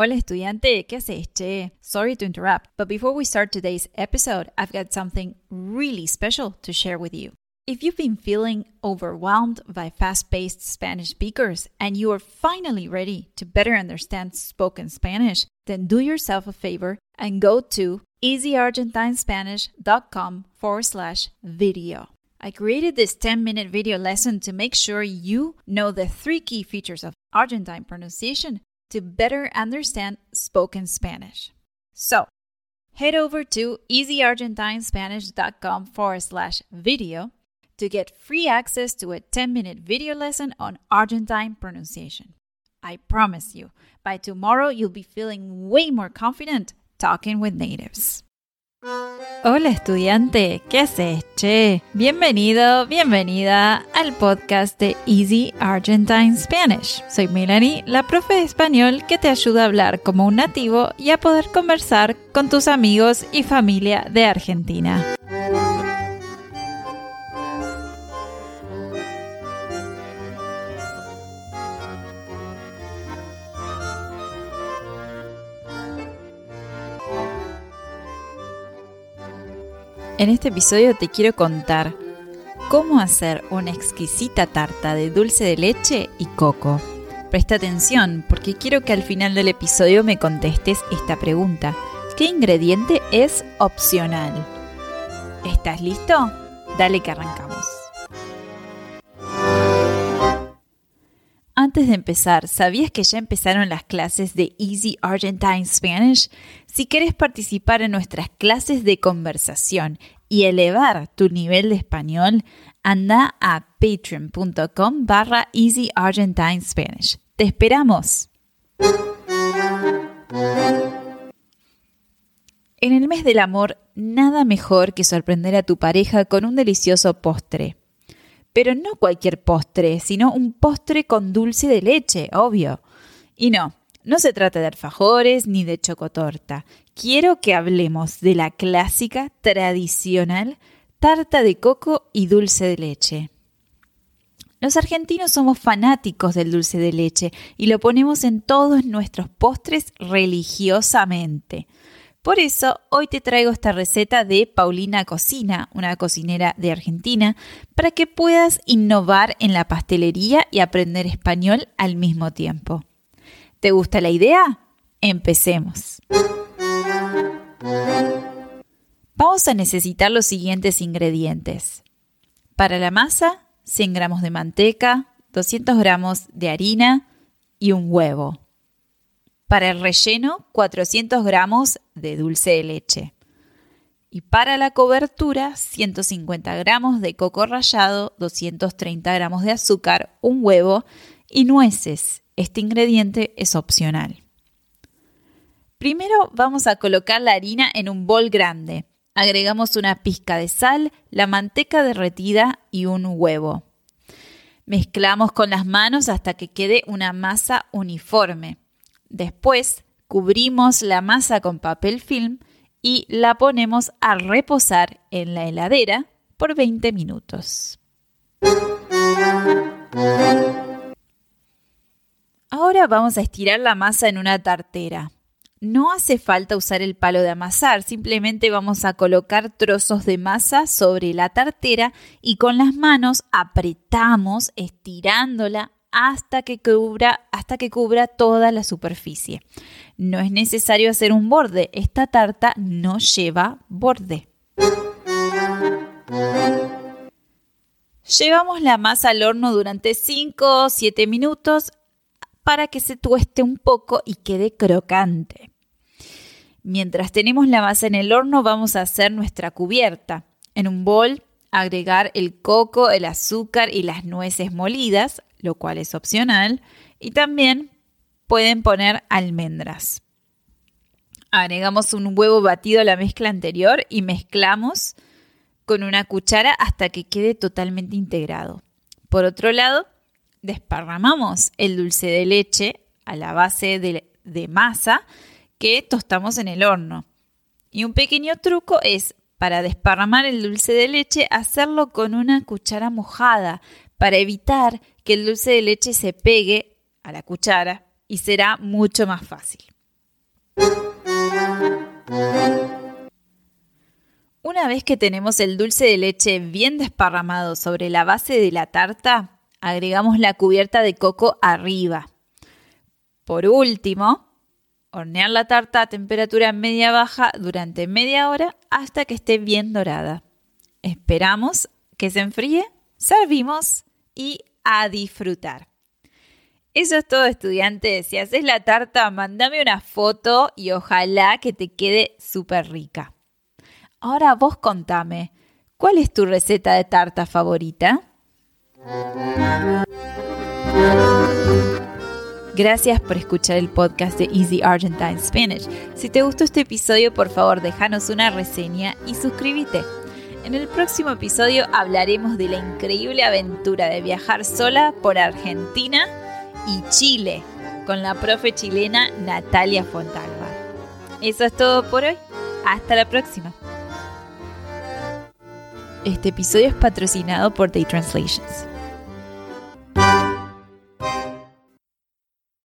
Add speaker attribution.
Speaker 1: Hola estudiante, ¿qué haces, che? Sorry to interrupt, but before we start today's episode, I've got something really special to share with you. If you've been feeling overwhelmed by fast paced Spanish speakers and you are finally ready to better understand spoken Spanish, then do yourself a favor and go to easyargentinespanish.com forward slash video. I created this 10 minute video lesson to make sure you know the three key features of Argentine pronunciation to better understand spoken Spanish. So, head over to easyargentinespanish.com forward slash video to get free access to a 10 minute video lesson on Argentine pronunciation. I promise you, by tomorrow, you'll be feeling way more confident talking with natives. Hola estudiante, ¿qué haces, che? Bienvenido, bienvenida al podcast de Easy Argentine Spanish. Soy Melanie, la profe de español que te ayuda a hablar como un nativo y a poder conversar con tus amigos y familia de Argentina. En este episodio te quiero contar cómo hacer una exquisita tarta de dulce de leche y coco. Presta atención porque quiero que al final del episodio me contestes esta pregunta. ¿Qué ingrediente es opcional? ¿Estás listo? Dale que arrancamos. Antes de empezar, ¿sabías que ya empezaron las clases de Easy Argentine Spanish? Si quieres participar en nuestras clases de conversación y elevar tu nivel de español, anda a patreon.com barra Easy Argentine Spanish. ¡Te esperamos! En el mes del amor, nada mejor que sorprender a tu pareja con un delicioso postre. Pero no cualquier postre, sino un postre con dulce de leche, obvio. Y no, no se trata de alfajores ni de chocotorta. Quiero que hablemos de la clásica, tradicional tarta de coco y dulce de leche. Los argentinos somos fanáticos del dulce de leche y lo ponemos en todos nuestros postres religiosamente. Por eso hoy te traigo esta receta de Paulina Cocina, una cocinera de Argentina, para que puedas innovar en la pastelería y aprender español al mismo tiempo. ¿Te gusta la idea? Empecemos. Vamos a necesitar los siguientes ingredientes. Para la masa, 100 gramos de manteca, 200 gramos de harina y un huevo. Para el relleno, 400 gramos de dulce de leche. Y para la cobertura, 150 gramos de coco rallado, 230 gramos de azúcar, un huevo y nueces. Este ingrediente es opcional. Primero vamos a colocar la harina en un bol grande. Agregamos una pizca de sal, la manteca derretida y un huevo. Mezclamos con las manos hasta que quede una masa uniforme. Después cubrimos la masa con papel film y la ponemos a reposar en la heladera por 20 minutos. Ahora vamos a estirar la masa en una tartera. No hace falta usar el palo de amasar, simplemente vamos a colocar trozos de masa sobre la tartera y con las manos apretamos estirándola hasta que cubra, hasta que cubra toda la superficie. No es necesario hacer un borde, esta tarta no lleva borde. Llevamos la masa al horno durante 5 o 7 minutos para que se tueste un poco y quede crocante. Mientras tenemos la masa en el horno vamos a hacer nuestra cubierta. En un bol agregar el coco, el azúcar y las nueces molidas, lo cual es opcional, y también pueden poner almendras. Agregamos un huevo batido a la mezcla anterior y mezclamos con una cuchara hasta que quede totalmente integrado. Por otro lado, desparramamos el dulce de leche a la base de, masa que tostamos en el horno. Y un pequeño truco es para desparramar el dulce de leche, hacerlo con una cuchara mojada para evitar que el dulce de leche se pegue a la cuchara y será mucho más fácil. Una vez que tenemos el dulce de leche bien desparramado sobre la base de la tarta, agregamos la cubierta de coco arriba. Por último, hornear la tarta a temperatura media baja durante media hora hasta que esté bien dorada. Esperamos que se enfríe, servimos y a disfrutar. Eso es todo, estudiante. Si haces la tarta, mándame una foto y ojalá que te quede súper rica. Ahora vos contame, ¿cuál es tu receta de tarta favorita? Gracias por escuchar el podcast de Easy Argentine Spanish. Si te gustó este episodio, por favor déjanos una reseña y suscríbete. En el próximo episodio hablaremos de la increíble aventura de viajar sola por Argentina y Chile con la profe chilena Natalia Fontalva. Eso es todo por hoy. Hasta la próxima. Este episodio es patrocinado por Day Translations.